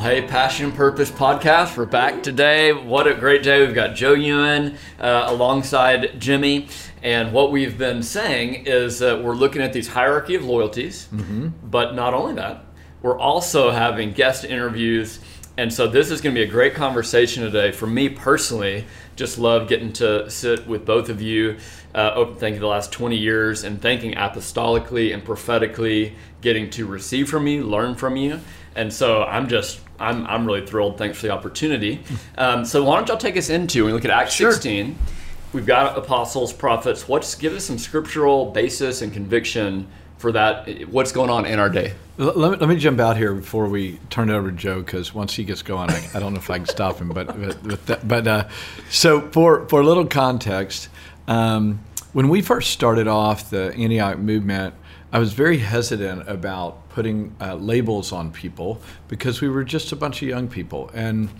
Well, hey, Passion and Purpose podcast. We're back today. What a great day. We've got Joe Ewan uh, alongside Jimmy. And what we've been saying is that we're looking at these hierarchy of loyalties. Mm-hmm. But not only that, we're also having guest interviews. And so this is going to be a great conversation today. For me personally, just love getting to sit with both of you, uh, open thinking the last 20 years and thinking apostolically and prophetically, getting to receive from you, learn from you. And so I'm just I'm, I'm really thrilled. Thanks for the opportunity. Um, so why don't y'all take us into when we look at Acts Sure. 16. We've got apostles, prophets. What's give us some scriptural basis and conviction for that? What's going on in our day? Let me, let me jump out here before we turn it over to Joe because once he gets going, I, I don't know if I can stop him. But but, but, that, but uh, so for for a little context, um, when we first started off the Antioch movement, I was very hesitant about putting uh, labels on people because we were just a bunch of young people, and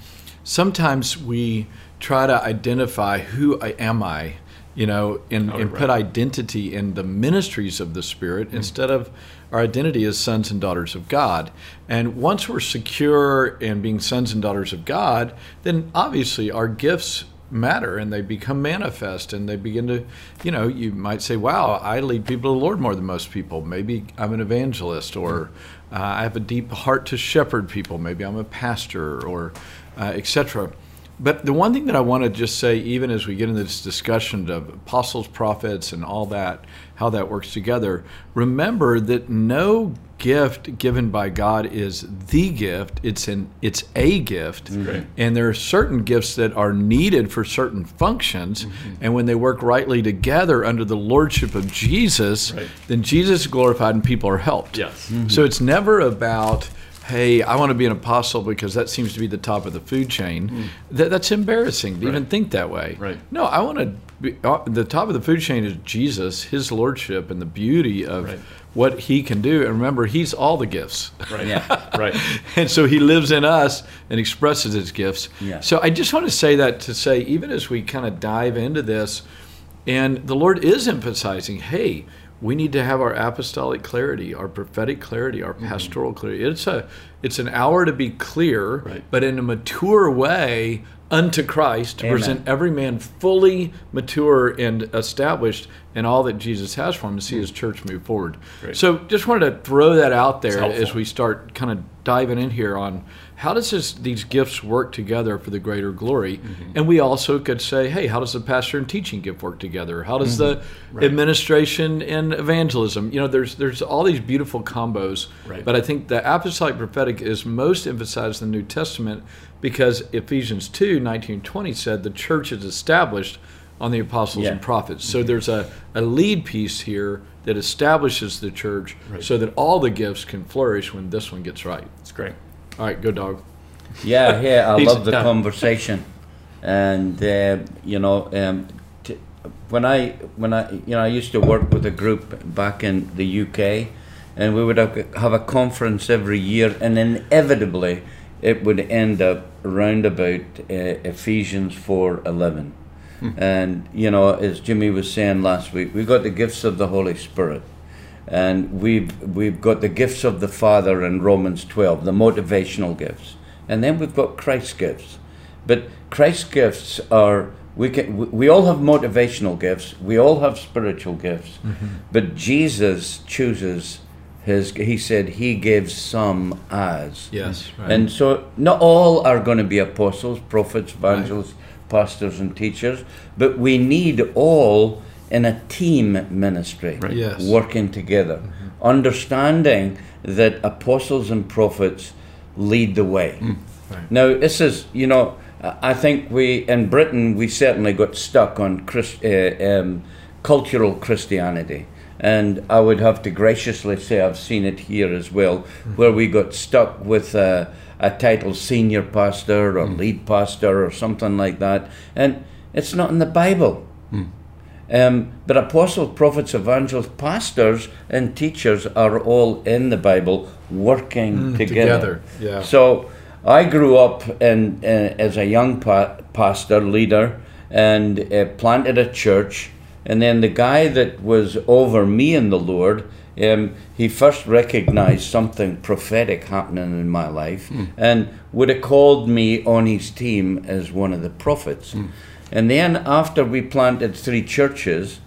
sometimes we try to identify who I, am I, you know, and, and put identity in the ministries of the Spirit instead of our identity as sons and daughters of God. And once we're secure in being sons and daughters of God, then obviously our gifts matter and they become manifest and they begin to, you know, you might say, wow, I lead people to the Lord more than most people. Maybe I'm an evangelist or uh, I have a deep heart to shepherd people. Maybe I'm a pastor or uh, etc. But the one thing that I want to just say, even as we get into this discussion of apostles, prophets, and all that, how that works together, remember that no gift given by God is the gift. It's an it's a gift, mm-hmm. and there are certain gifts that are needed for certain functions. Mm-hmm. And when they work rightly together under the lordship of Jesus, Right. then Jesus is glorified and people are helped. Yes. Mm-hmm. So it's never about, hey, I want to be an apostle because that seems to be the top of the food chain. Mm. That, that's embarrassing to even think that way. Right. No, I want to be, uh, the top of the food chain is Jesus, his lordship, and the beauty of Right. What he can do. And remember, he's all the gifts. Right. Yeah. Right. and so he lives in us and expresses his gifts. Yeah. So I just want to say that to say, even as we kind of dive into this, and the Lord is emphasizing, hey, we need to have our apostolic clarity, our prophetic clarity, our mm-hmm. pastoral clarity. It's a it's an hour to be clear, Right. but in a mature way unto Christ to Amen. present every man fully mature and established in all that Jesus has for him to see his church move forward. Great. So just wanted to throw that out there as we start kind of diving in here on how does this, these gifts work together for the greater glory Mm-hmm. and we also could say hey how does the pastor and teaching gift work together how does the administration and evangelism you know there's there's all these beautiful combos Right. but i think the apostolic prophetic is most emphasized in the new testament because ephesians 2 19 20 said the church is established on the apostles Yeah. and prophets so there's a, a lead piece here that establishes the church so that all the gifts can flourish when this one gets right It's great. all right, go dog. Yeah, yeah, I love the yeah. conversation, and uh, you know, um, t- when I when I you know I used to work with a group back in the UK, and we would have, have a conference every year, and inevitably it would end up around about uh, Ephesians four eleven, and you know, as Jimmy was saying last week, we've got the gifts of the Holy Spirit. And we've we've got the gifts of the Father in Romans 12, the motivational gifts, and then we've got Christ's gifts. But Christ's gifts are we can we- we all have motivational gifts, we all have spiritual gifts, but Jesus chooses his. He said he gives some as Yes, right. and so not all are going to be apostles, prophets, evangelists, pastors, and teachers, but we need all in a team ministry, Right. Yes. working together, understanding that apostles and prophets lead the way. Right. Now, this is, you know, I I think we, in Britain, we certainly got stuck on Chris, uh, um, cultural Christianity. And I would have to graciously say I've seen it here as well, where we got stuck with uh, a title senior pastor or lead pastor or something like that. And it's not in the Bible. Um, but apostles, prophets, evangelists, pastors, and teachers are all in the Bible working together. together, yeah. So I grew up in, uh, as a young pa- pastor, leader, and uh, planted a church. And then the guy that was over me in the Lord, um, he first recognized something prophetic happening in my life and would have called me on his team as one of the prophets. And then after we planted three churches,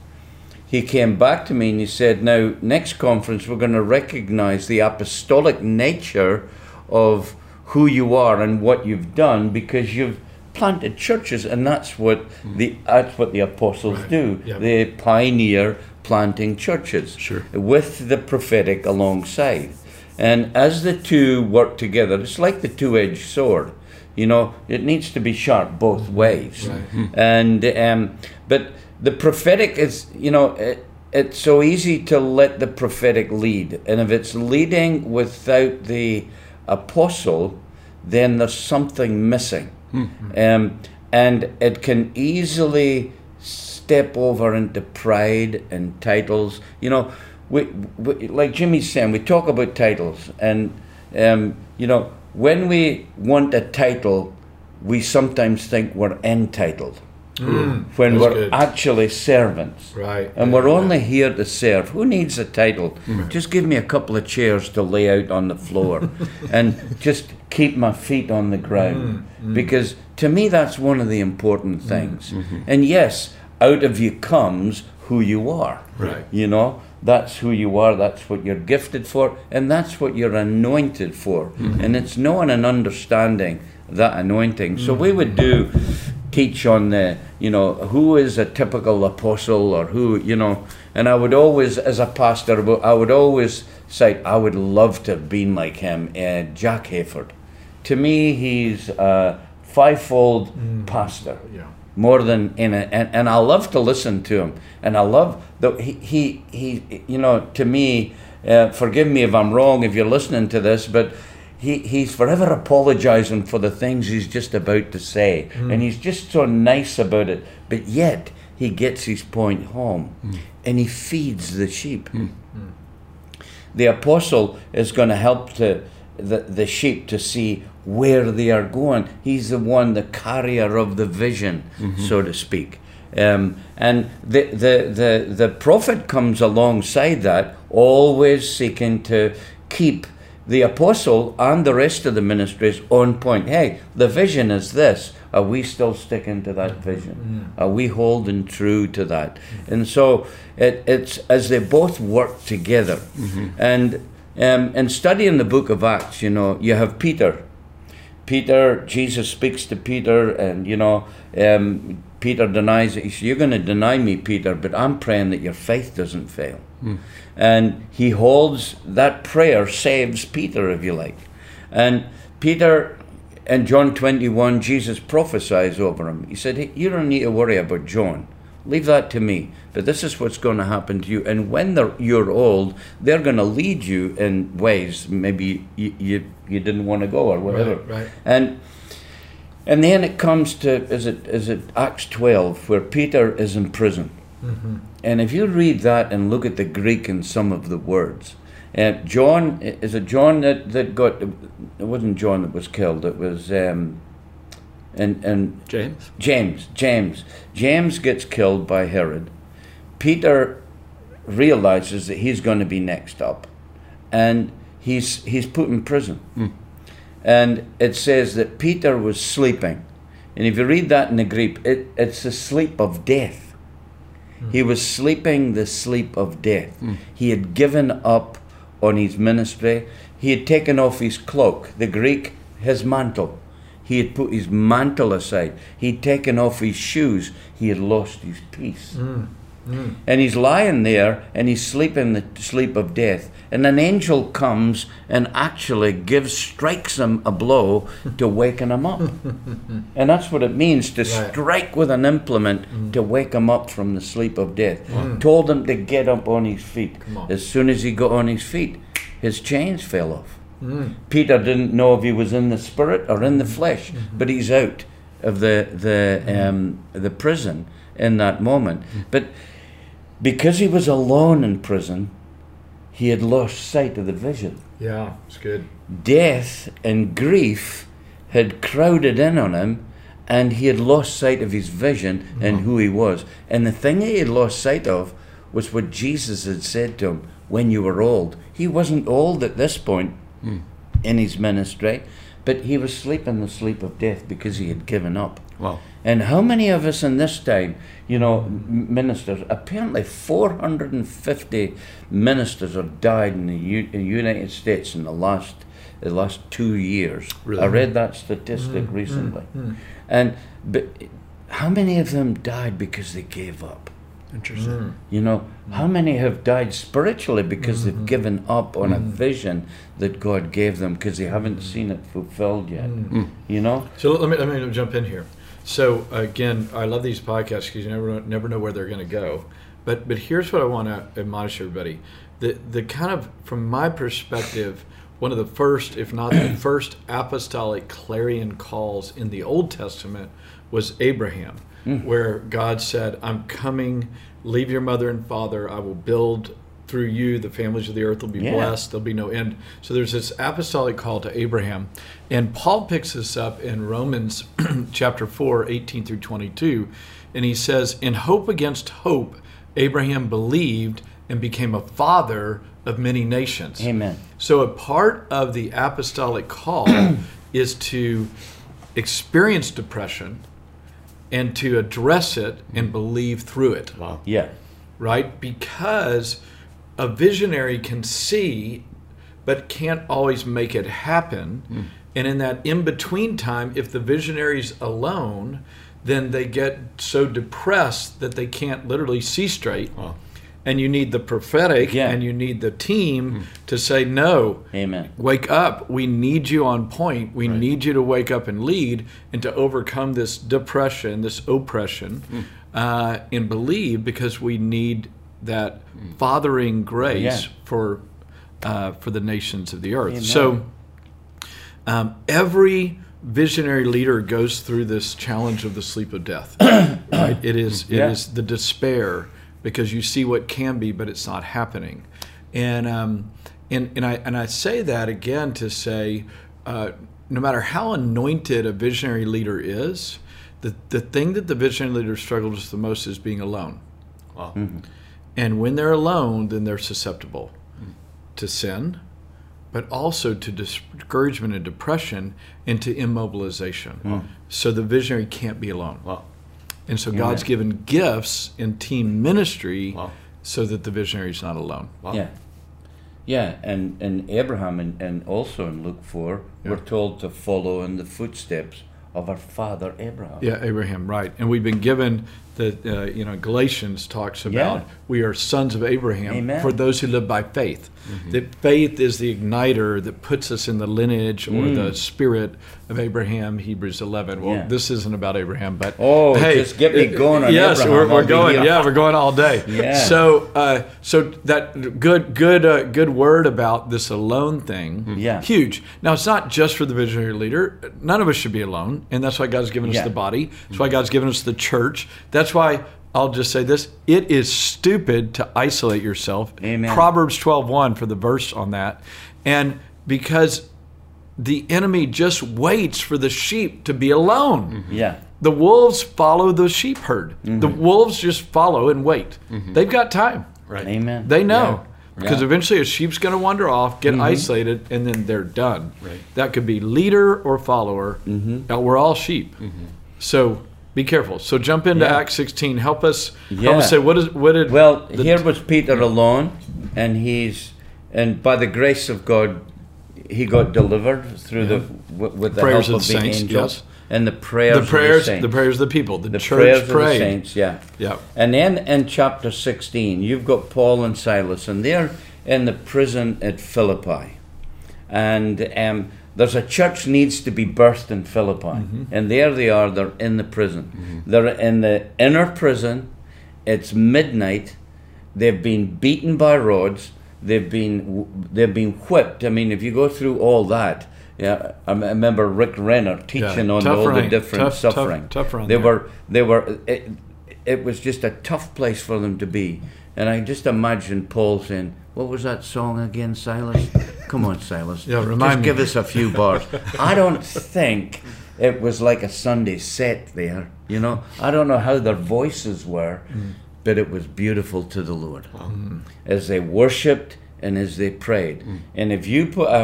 he came back to me and he said, Now, next conference, we're going to recognize the apostolic nature of who you are and what you've done because you've planted churches and that's what mm. the that's what the apostles Right. do. Yep. they pioneer planting churches Sure. with the prophetic alongside. And as the two work together it's like the two-edged sword. You know it needs to be sharp both mm-hmm. ways. Hmm. And um, but the prophetic is you know it, it's so easy to let the prophetic lead. And if it's leading without the apostle then there's something missing um, and it can easily step over into pride and titles. You know we, we, like jimmy's saying we talk about titles. And um, you know when we want a title we sometimes think we're entitled when we're good. actually servants Right. and Yeah, we're yeah. only here to serve. Who needs a title? Mm. Just give me a couple of chairs to lay out on the floor and just keep my feet on the ground. Mm, Because to me, that's one of the important things. Mm-hmm. And yes, out of you comes who you are. Right. You know, that's who you are, that's what you're gifted for, and that's what you're anointed for. Mm-hmm. And it's knowing and understanding that anointing. So we would do teach on the you know who is a typical apostle or who you know and i would always as a pastor i would always say i would love to have been like him uh, jack hayford to me he's a fivefold pastor Yeah. more than in a, and, and I love to listen to him, and I love that he, he he you know to me, uh, forgive me if I'm wrong if you're listening to this, but he he's forever apologizing for the things he's just about to say, hmm. and he's just so nice about it, but yet he gets his point home, hmm. and he feeds the sheep. Hmm. The apostle is going to help to the, the sheep to see where they are going. He's the one, the carrier of the vision, mm-hmm. so to speak. Um, and the, the, the, the prophet comes alongside that, always seeking to keep the apostle and the rest of the ministries on point. Hey, the vision is this. Are we still sticking to that vision? Are we holding true to that? And so it, it's as they both work together. And um, in studying the book of Acts, you know, you have Peter. Peter, Jesus speaks to Peter, and you know, um, Peter denies it. He says, You're going to deny me, Peter, but I'm praying that your faith doesn't fail. And he holds that prayer, saves Peter, if you like. And Peter, in John 21, Jesus prophesies over him. He said, hey, You don't need to worry about John. Leave that to me. But this is what's going to happen to you. And when they're, you're old, they're going to lead you in ways maybe you, you, you didn't want to go or whatever. Right, right. And and then it comes to is it is it Acts twelve where Peter is in prison, and if you read that and look at the Greek in some of the words, uh, John is it John that, that got it wasn't John that was killed it was um, and and James? James, James, James gets killed by Herod. Peter realizes that he's going to be next up, and he's he's put in prison. And it says that Peter was sleeping, and if you read that in the Greek, it, it's the sleep of death. He was sleeping the sleep of death. Hmm. He had given up on his ministry. He had taken off his cloak, the Greek, his mantle. He had put his mantle aside. He'd taken off his shoes. He had lost his peace. Hmm. Hmm. And he's lying there and he's sleeping the sleep of death. And an angel comes and actually gives, strikes him a blow to waken him up. and that's what it means to Right. strike with an implement hmm. to wake him up from the sleep of death. Hmm. Told him to get up on his feet. on. As soon as he got on his feet, his chains fell off. Peter didn't know if he was in the spirit or in the flesh, but he's out. of the the um, the prison in that moment. But because he was alone in prison, he had lost sight of the vision. Yeah, it's good. Death and grief had crowded in on him, and he had lost sight of his vision and mm-hmm. who he was. And the thing he had lost sight of was what Jesus had said to him when you were old. He wasn't old at this point hmm. in his ministry, but he was sleeping the sleep of death because he had given up. Wow. And how many of us in this time, you know, ministers, apparently 450 ministers have died in the U- United States in the last the last two years. Really? I read that statistic mm, mm, recently. Mm. And but how many of them died because they gave up? Interesting. You know, how many have died spiritually because they've mm-hmm. given up on a vision that God gave them because they haven't seen it fulfilled yet? You know? So let me let me jump in here. So again, I love these podcasts because you never never know where they're going to go. But but here's what I want to admonish everybody: the the kind of from my perspective, one of the first, if not the first, apostolic clarion calls in the Old Testament was Abraham, mm. where God said, "I'm coming. Leave your mother and father. I will build." Through you, the families of the earth will be Yeah. blessed there'll be no end. So there's this apostolic call to Abraham. And Paul picks this up in Romans chapter 4, 18 through 22. And he says, In hope against hope, Abraham believed and became a father of many nations. Amen. So a part of the apostolic call is to experience depression and to address it and believe through it Wow. Yeah. right? Because a visionary can see, but can't always make it happen. Hmm. And in that in between time, if the visionary's alone, then they get so depressed that they can't literally see straight. Wow. And you need the prophetic Yeah. and you need the team hmm. to say, no, Amen. wake up. We need you on point. We need you to wake up and lead and to overcome this depression, this oppression, hmm. uh, and believe because we need that fathering grace Yeah. for uh, for the nations of the earth. Amen. So um, every visionary leader goes through this challenge of the sleep of death. right? It is it Yeah. is the despair because you see what can be, but it's not happening. And um, and and I and I say that again to say, uh, no matter how anointed a visionary leader is, the the thing that the visionary leader struggles with the most is being alone. Wow. And when they're alone, then they're susceptible to sin, but also to discouragement and depression and to immobilization. Hmm. So the visionary can't be alone. Wow. And so God's given gifts in team ministry Wow. so that the visionary is not alone. Wow. Yeah. Yeah, and, and Abraham and, and also in Luke 4, we're told to follow in the footsteps of our father Abraham. Yeah, Abraham, right. And we've been given the, uh, you know, Galatians talks about Yeah. we are sons of Abraham Amen. for those who live by faith. That faith is the igniter that puts us in the lineage or the spirit of Abraham, Hebrews 11. Well, Mm. Yeah. this isn't about Abraham, but Oh, just get me going on yes, Abraham. we're, we're going. here. Yeah, we're going all day. Yeah. So, uh, so that good, good, uh, good word about this alone thing. Yeah. Huge. Now, it's not just for the visionary leader. None of us should be alone, and that's why God's given us Yeah. the body. That's why God's given us the church. That's why I'll just say this: it is stupid to isolate yourself. Amen. Proverbs twelve one for the verse on that, and because the enemy just waits for the sheep to be alone. Mm-hmm. Yeah. The wolves follow the sheep herd. The mm-hmm. wolves just follow and wait. Mm-hmm. They've got time. Right. Amen. They know. Because Yeah. eventually a sheep's going to wander off, get isolated, and then they're done. Right. That could be leader or follower. Uh, we're all sheep. So be careful. So jump into Yeah. Acts 16. Help us. Help Yeah. us say what is what did Well, here was Peter alone, and he's, and by the grace of God, he got delivered through the w- with the Prayers help of of the the saints, angels yes. and the prayers, the prayers of the, saints. the prayers of the people. The, the church prayers of the saints, yeah. Yeah. And then in chapter 16, you've got Paul and Silas, and they're in the prison at Philippi. And um, there's a church needs to be birthed in Philippi. Mm-hmm. And there they are, they're in the prison. Mm-hmm. They're in the inner prison. It's midnight. They've been beaten by rods. They've been they've been whipped. I mean, if you go through all that, Yeah, I m- I remember Rick Renner teaching on tough all the different Tough- tough- suffering. tough run They there. were, they were. It, it was just a tough place for them to be, and I just imagine Paul saying, "What was that song again, Silas? Come on, Silas. Yeah, remind just me." give us a few bars." I don't think it was like a Sunday set there. You know, I don't know how their voices were, Mm. but it was beautiful to the Lord as they worshipped and as they prayed. Mm. And if you put a,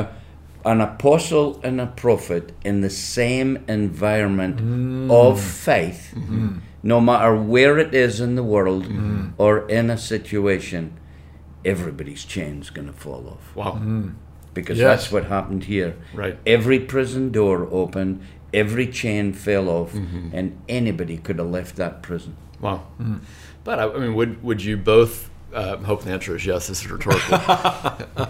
an apostle and a prophet in the same environment Mm. of faith, Mm-hmm. no matter where it is in the world Mm-hmm. or in a situation, everybody's chain's going to fall off. Wow. Because Yes. that's what happened here. Right. Every prison door opened, every chain fell off, Mm-hmm. and anybody could have left that prison. Wow. But I, I mean, would would you both? Uh, hope the answer is yes. This is rhetorical.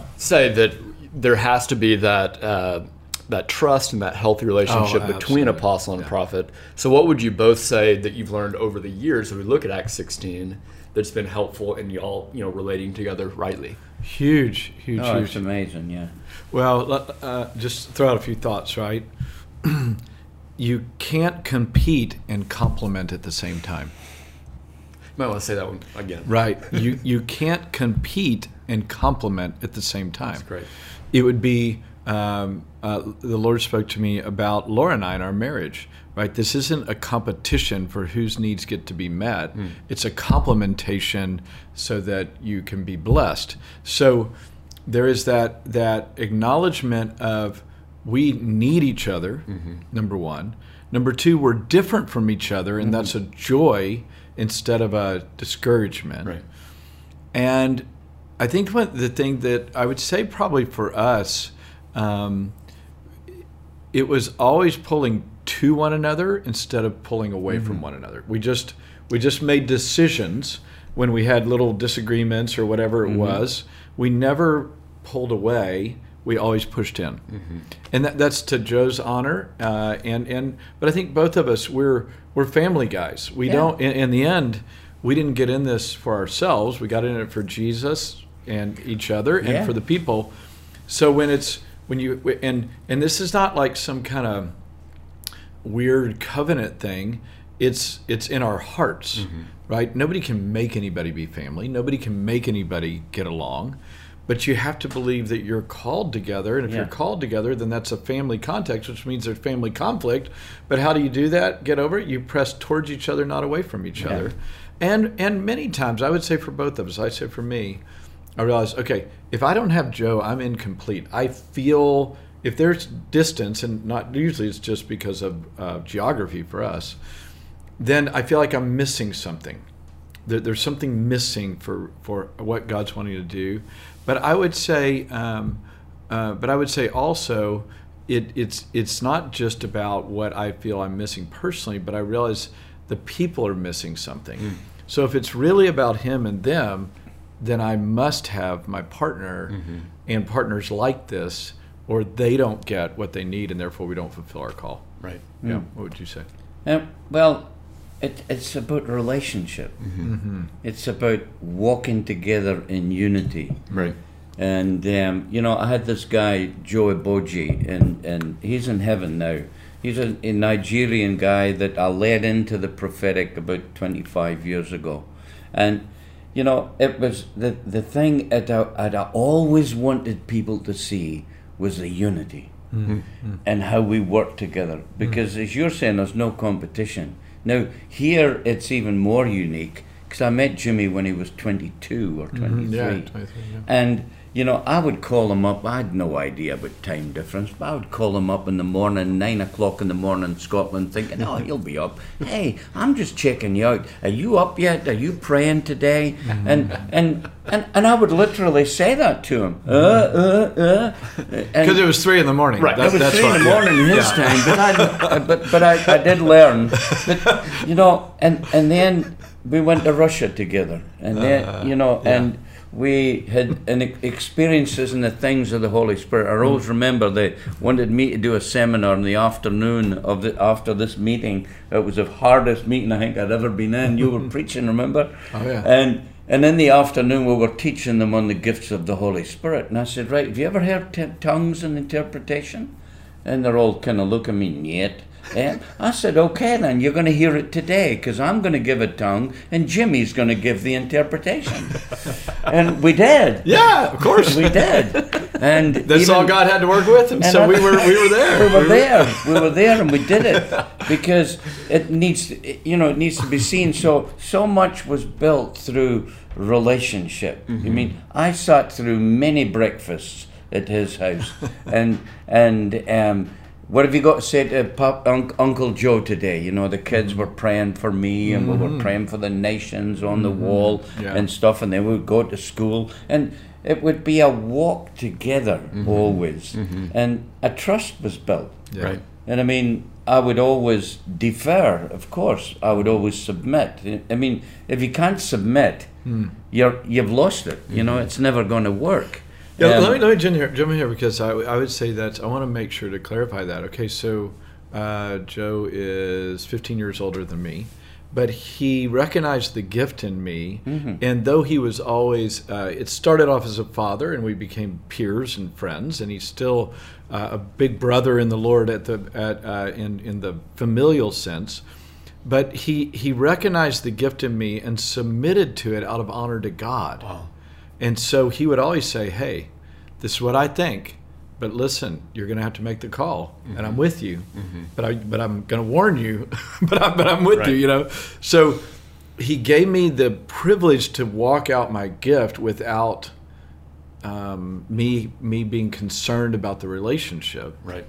say that there has to be that uh, that trust and that healthy relationship between apostle and prophet. So, what would you both say that you've learned over the years? If we look at Acts 16, that's been helpful in y'all, you know, relating together rightly. Huge, huge, Oh, huge. it's amazing, yeah. Well, uh, just throw out a few thoughts, right? you can't compete and complement at the same time. You might want to say that one again. Right. you you can't compete and complement at the same time. That's great. It would be um, uh, the Lord spoke to me about Laura and I and our marriage. Right. This isn't a competition for whose needs get to be met. It's a complementation so that you can be blessed. So there is that that acknowledgement of we need each other. Mm-hmm. Number one. Number two, we're different from each other, and that's a mm-hmm. joy instead of a discouragement. Right. And I think what the thing that I would say probably for us, um, it was always pulling to one another instead of pulling away from mm-hmm. one another. We just we just made decisions when we had little disagreements or whatever it was. We never pulled away. We always pushed in, and that, that's to Joe's honor. Uh, and and but I think both of us we're we're family guys. We Yeah. don't. In, in the end, we didn't get in this for ourselves. We got in it for Jesus and each other and Yeah. for the people. So when it's when you and and this is not like some kind of weird covenant thing. It's it's in our hearts, right? Nobody can make anybody be family. Nobody can make anybody get along. But you have to believe that you're called together, and if you're called together, then that's a family context, which means there's family conflict. But how do you do that? Get over it. You press towards each other, not away from each other. And and many times, I would say for both of us, I say for me, I realize, okay, if I don't have Joe, I'm incomplete. I feel if there's distance, and not usually it's just because of uh, geography for us, then I feel like I'm missing something. There, there's something missing for, for what God's wanting to do. But I would say, um, uh, but I would say also, it, it's it's not just about what I feel I'm missing personally, but I realize the people are missing something. So if it's really about him and them, then I must have my partner and partners like this, or they don't get what they need, and therefore we don't fulfill our call. Right. Yeah. What would you say? Um, well, it, it's about relationship. Mm-hmm. Mm-hmm. It's about walking together in unity. Right. And um, you know, I had this guy Joe Eboji, and and he's in heaven now. He's a, a Nigerian guy that I led into the prophetic about 25 years ago, and you know, it was the the thing that I, that I always wanted people to see was the unity mm-hmm. and how we work together. Because as you're saying, there's no competition. Now here it's even more unique because I met Jimmy when he was 22 or 23. Yeah, 23, yeah. And you know, I would call him up. I had no idea about time difference, but I would call him up in the morning, nine o'clock in the morning, Scotland, thinking, "Oh, he'll be up." Hey, I'm just checking you out. Are you up yet? Are you praying today? And and and and I would literally say that to him. Uh, uh, uh. Because it was three in the morning. Right. That- It was that's three in fine. the morning his time, but I, but but I, I did learn. But you know, and and then we went to Russia together, and then uh, you know, and we had an experiences in the things of the Holy Spirit. I always mm. remember they wanted me to do a seminar in the afternoon of the after this meeting. It was the hardest meeting I think I'd ever been in. You were preaching, remember? Oh, yeah. And and in the afternoon, we were teaching them on the gifts of the Holy Spirit. And I said, Right, have you ever heard t- tongues and interpretation? And they're all kind of looking at me, yet. And I said, okay, then you're going to hear it today because I'm going to give a tongue and Jimmy's going to give the interpretation. and we did. Yeah, of course. We did. And That's even- all God had to work with, and, and so I- we were we were there. we were there. We were there, and we did it because it needs, to, you know, it needs to be seen. So so much was built through relationship. I mean, I sat through many breakfasts at his house, and and um, what have you got to say to Pop, Unc Uncle Joe today? You know, the kids mm-hmm. were praying for me, and we were mm-hmm. praying for the nations on the mm-hmm. wall Yeah. and stuff, and then we would go to school and. It would be a walk together always, and a trust was built. Yeah. Right. And I mean, I would always defer, of course. I would always submit. I mean, if you can't submit, mm. you're you've lost it. You know, it's never going to work. Yeah, Um, let me let me jump here, jump in here because I, I would say that I want to make sure to clarify that. Okay, so uh, Joe is 15 years older than me, but he recognized the gift in me, and though he was always, uh, it started off as a father, and we became peers and friends, and he's still uh, a big brother in the Lord at the at uh, in in the familial sense. But he he recognized the gift in me and submitted to it out of honor to God. And so he would always say, "Hey, this is what I think, but listen, you're going to have to make the call, and I'm with you. But I, but I'm going to warn you, but I, but I'm with you. Right. You know." So he gave me the privilege to walk out my gift without um, me me being concerned about the relationship. Right.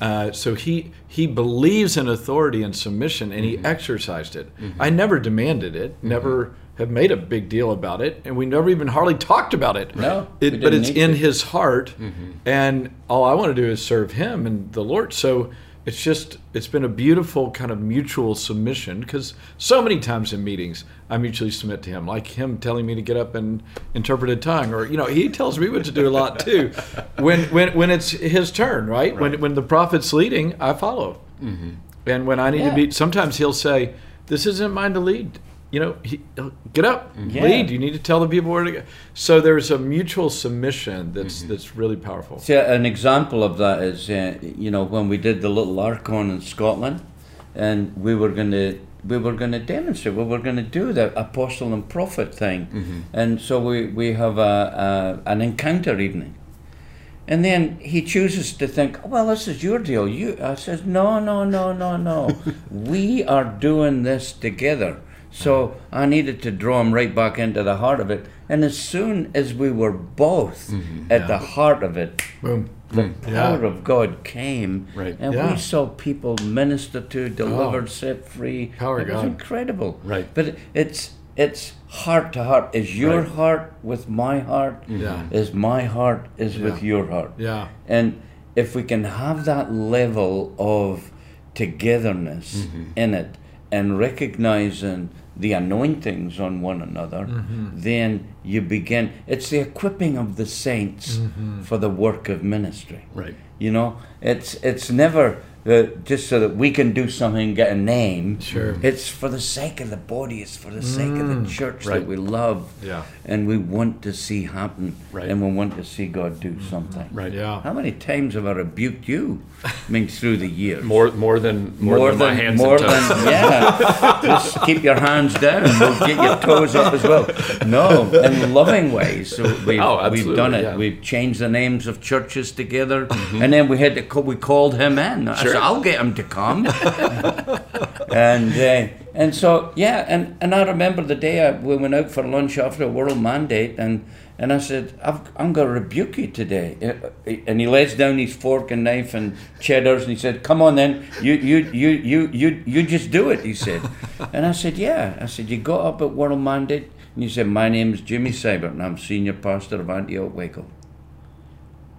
Uh, so he he believes in authority and submission, and he Mm-hmm. exercised it. I never demanded it, never have made a big deal about it, and we never even hardly talked about it. No, it, but it's in to. his heart, Mm-hmm. and all I want to do is serve him and the Lord. So it's just it's been a beautiful kind of mutual submission because so many times in meetings I mutually submit to him, like him telling me to get up and interpret a tongue, or you know he tells me what to do a lot too. when when when it's his turn, right? When when the prophet's leading, I follow. And when I need Yeah. to be, sometimes he'll say, "This isn't mine to lead." You know, he, uh, get up, mm-hmm. Yeah. lead. You need to tell the people where to go. So there's a mutual submission that's mm-hmm. that's really powerful. See, an example of that is, uh, you know, when we did the little Archon in Scotland, and we were going to we were going to demonstrate, we were going to do the apostle and prophet thing, mm-hmm. and so we we have a, a an encounter evening, and then he chooses to think, well, this is your deal. You, I says, no, no, no, no, no. we are doing this together. So I needed to draw him right back into the heart of it. And as soon as we were both at the heart of it, Boom. the Yeah. power of God came, Right. and Yeah. we saw people ministered to, delivered, set free. Power of it was God. incredible. Right. But it- it's it's heart to heart. Is your Right. heart with my heart? Yeah. Is my heart is with your heart? Yeah. And if we can have that level of togetherness Mm-hmm. in it and recognizing the anointings on one another, Mm-hmm. then you begin. It's the equipping of the saints Mm-hmm. for the work of ministry. Right. You know, it's it's never uh, just so that we can do something and get a name. Sure. It's for the sake of the body. It's for the sake of the church right. that we love. Yeah. And we want to see happen. Right. And we want to see God do something. Right. Yeah. How many times have I rebuked you? I mean, through the years. More more than more, than, my hands more and toes. than yeah. Just keep your hands down. We'll get your toes up as well. No, in loving ways. So we've, Oh, we've done it. yeah. Mm-hmm. We've changed the names of churches together, and then we had to. Call, we called him in. I said, "I'll get him to come." and uh, and so yeah, and, and I remember the day I, we went out for lunch after a world mandate, and and I said, I've, "I'm going to rebuke you today." Uh, And he lays down his fork and knife and cheddars, and he said, "Come on, then you you you you you you just do it." He said, and I said, "Yeah." I said, "You got up at world mandate." And you said, My name is Jimmy Seibert, and I'm senior pastor of Antioch Waco.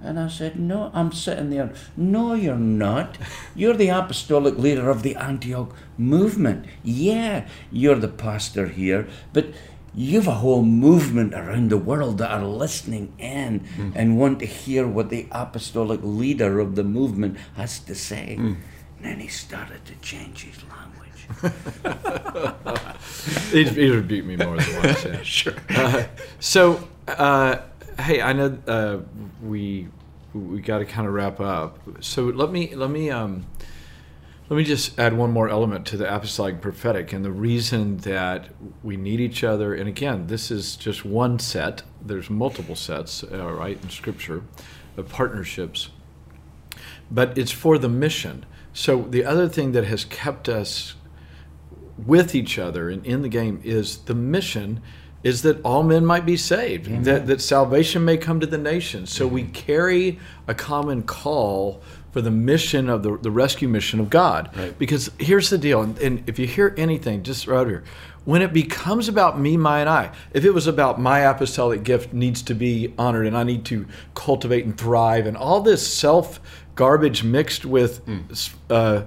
And I said, No, I'm sitting there. No, you're not. You're the apostolic leader of the Antioch movement. Yeah, you're the pastor here, but you've a whole movement around the world that are listening in and want to hear what the apostolic leader of the movement has to say. And then he started to change his language. He's, he's rebuked me more than once. Yeah. Sure. Uh, so, uh, hey, I know uh, we we got to kind of wrap up. So let me let me um, let me just add one more element to the apostolic prophetic, and the reason that we need each other. And again, this is just one set. There's multiple sets, uh, right, in Scripture, of partnerships, but it's for the mission. So the other thing that has kept us with each other and in the game is the mission is that all men might be saved, that, that salvation may come to the nations. So we carry a common call for the mission of the, the rescue mission of God. Right. Because here's the deal, and, and if you hear anything, just right here, when it becomes about me, my, and I, if it was about my apostolic gift needs to be honored and I need to cultivate and thrive, and all this self garbage mixed with uh,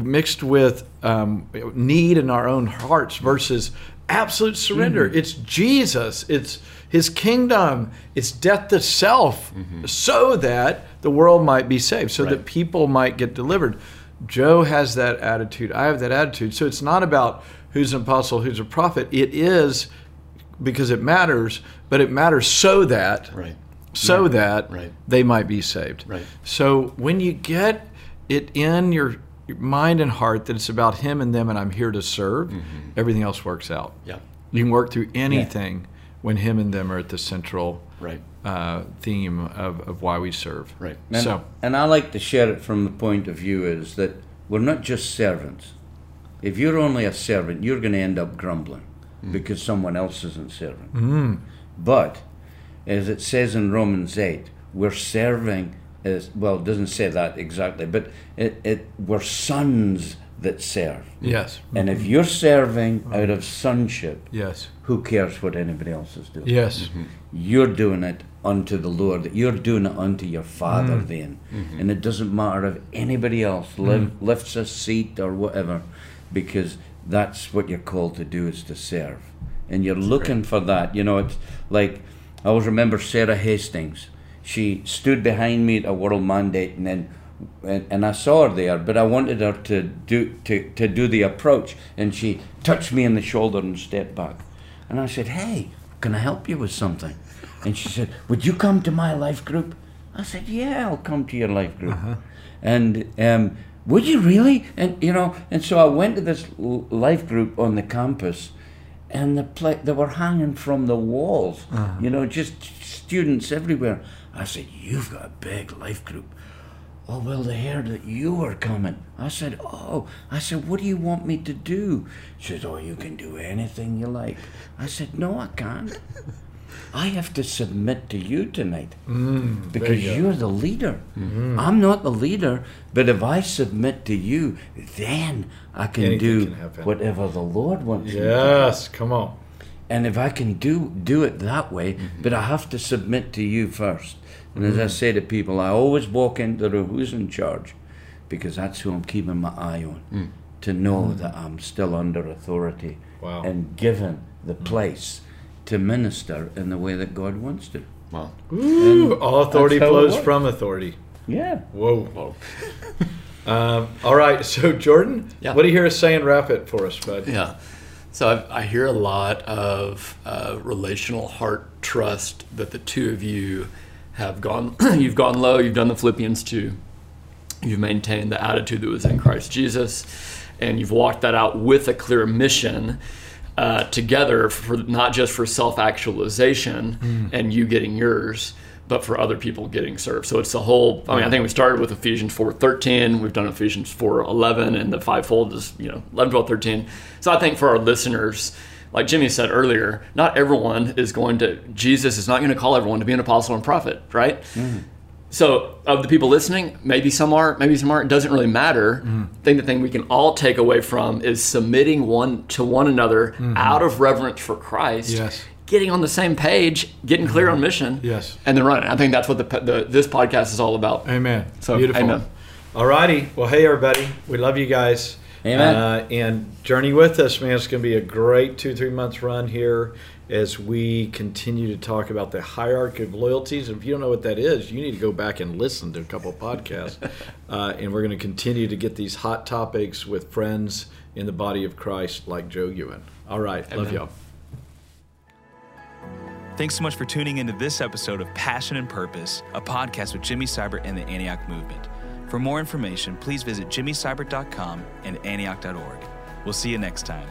mixed with um, need in our own hearts versus absolute surrender. It's Jesus. It's His kingdom. It's death to self, so that the world might be saved, so that people might get delivered. Joe has that attitude. I have that attitude. So it's not about who's an apostle, who's a prophet. It is because it matters, but it matters so that Right. So that Right. they might be saved. Right. So when you get it in your your mind and heart that it's about him and them and I'm here to serve, mm-hmm. everything else works out. Yeah. You can work through anything when him and them are at the central Right. uh, theme of, of why we serve. Right. And, So and I like to share it from the point of view is that we're not just servants. If you're only a servant, you're going to end up grumbling mm. because someone else isn't serving. Mm. But as it says in Romans 8, we're serving as well, it doesn't say that exactly, but it, it we're sons that serve. yes. And if you're serving out of sonship, Yes. who cares what anybody else is doing? Yes. you're doing it unto the Lord. You're doing it unto your Father Mm. then. Mm-hmm. And it doesn't matter if anybody else live, lifts a seat or whatever, because that's what you're called to do is to serve. And you're looking for that. You know, it's like I always remember Sarah Hastings. She stood behind me at a world mandate and then and, and I saw her there, but I wanted her to do to, to do the approach and she touched me in the shoulder and stepped back. And I said, Hey, can I help you with something? And she said, Would you come to my life group? I said, Yeah, I'll come to your life group. And um, would you really? And you know, and so I went to this life group on the campus, and the pla- they were hanging from the walls. Uh-huh. You know, just students everywhere. I said, You've got a big life group. Oh, well, they heard that you were coming. I said, Oh, I said, What do you want me to do? She said, Oh, you can do anything you like. I said, No, I can't. I have to submit to you tonight mm, because you you're the leader. Mm-hmm. I'm not the leader, but if I submit to you, then I can Anything do can whatever the Lord wants me to. Yes. Come on. And if I can do do it that way, mm-hmm. but I have to submit to you first. And as I mm-hmm. say to people, I always walk into the who's in charge? Because that's who I'm keeping my eye on. Mm. To know mm. that I'm still under authority Wow. and given the place to minister in the way that God wants to. Wow. Ooh, all authority that's how it flows from authority. Yeah. Whoa. Whoa. Um, all right. So Jordan, Yeah. what do you hear us saying? Wrap it for us, bud. Yeah. So I, I hear a lot of uh, relational heart trust that the two of you have gone. you've gone low. You've done the Philippians two. You've maintained the attitude that was in Christ Jesus, and you've walked that out with a clear mission uh, together for not just for self-actualization and you getting yours, but for other people getting served. So it's the whole. I mean, I think we started with Ephesians four thirteen. We've done Ephesians four eleven, and the fivefold is you know 11, 12, 13. So I think for our listeners. Like Jimmy said earlier, not everyone is going to, Jesus is not going to call everyone to be an apostle and prophet, right? So, of the people listening, maybe some are, maybe some aren't. Doesn't really matter. Mm-hmm. I think the thing we can all take away from is submitting one to one another mm-hmm. out of reverence for Christ. Yes. Getting on the same page, getting clear mm-hmm. on mission. Yes. And then running. I think that's what the, the this podcast is all about. Amen. So, Beautiful. amen. All righty. Well, hey, everybody. We love you guys. Amen. Uh, and journey with us, man. It's going to be a great two, three months run here as we continue to talk about the hierarchy of loyalties. And if you don't know what that is, you need to go back and listen to a couple of podcasts. uh, and we're going to continue to get these hot topics with friends in the body of Christ like Joe Ewan. All right. Love y'all. Thanks so much for tuning into this episode of Passion and Purpose, a podcast with Jimmy Seibert and the Antioch Movement. For more information, please visit jimmyseibert.com and antioch.org. We'll see you next time.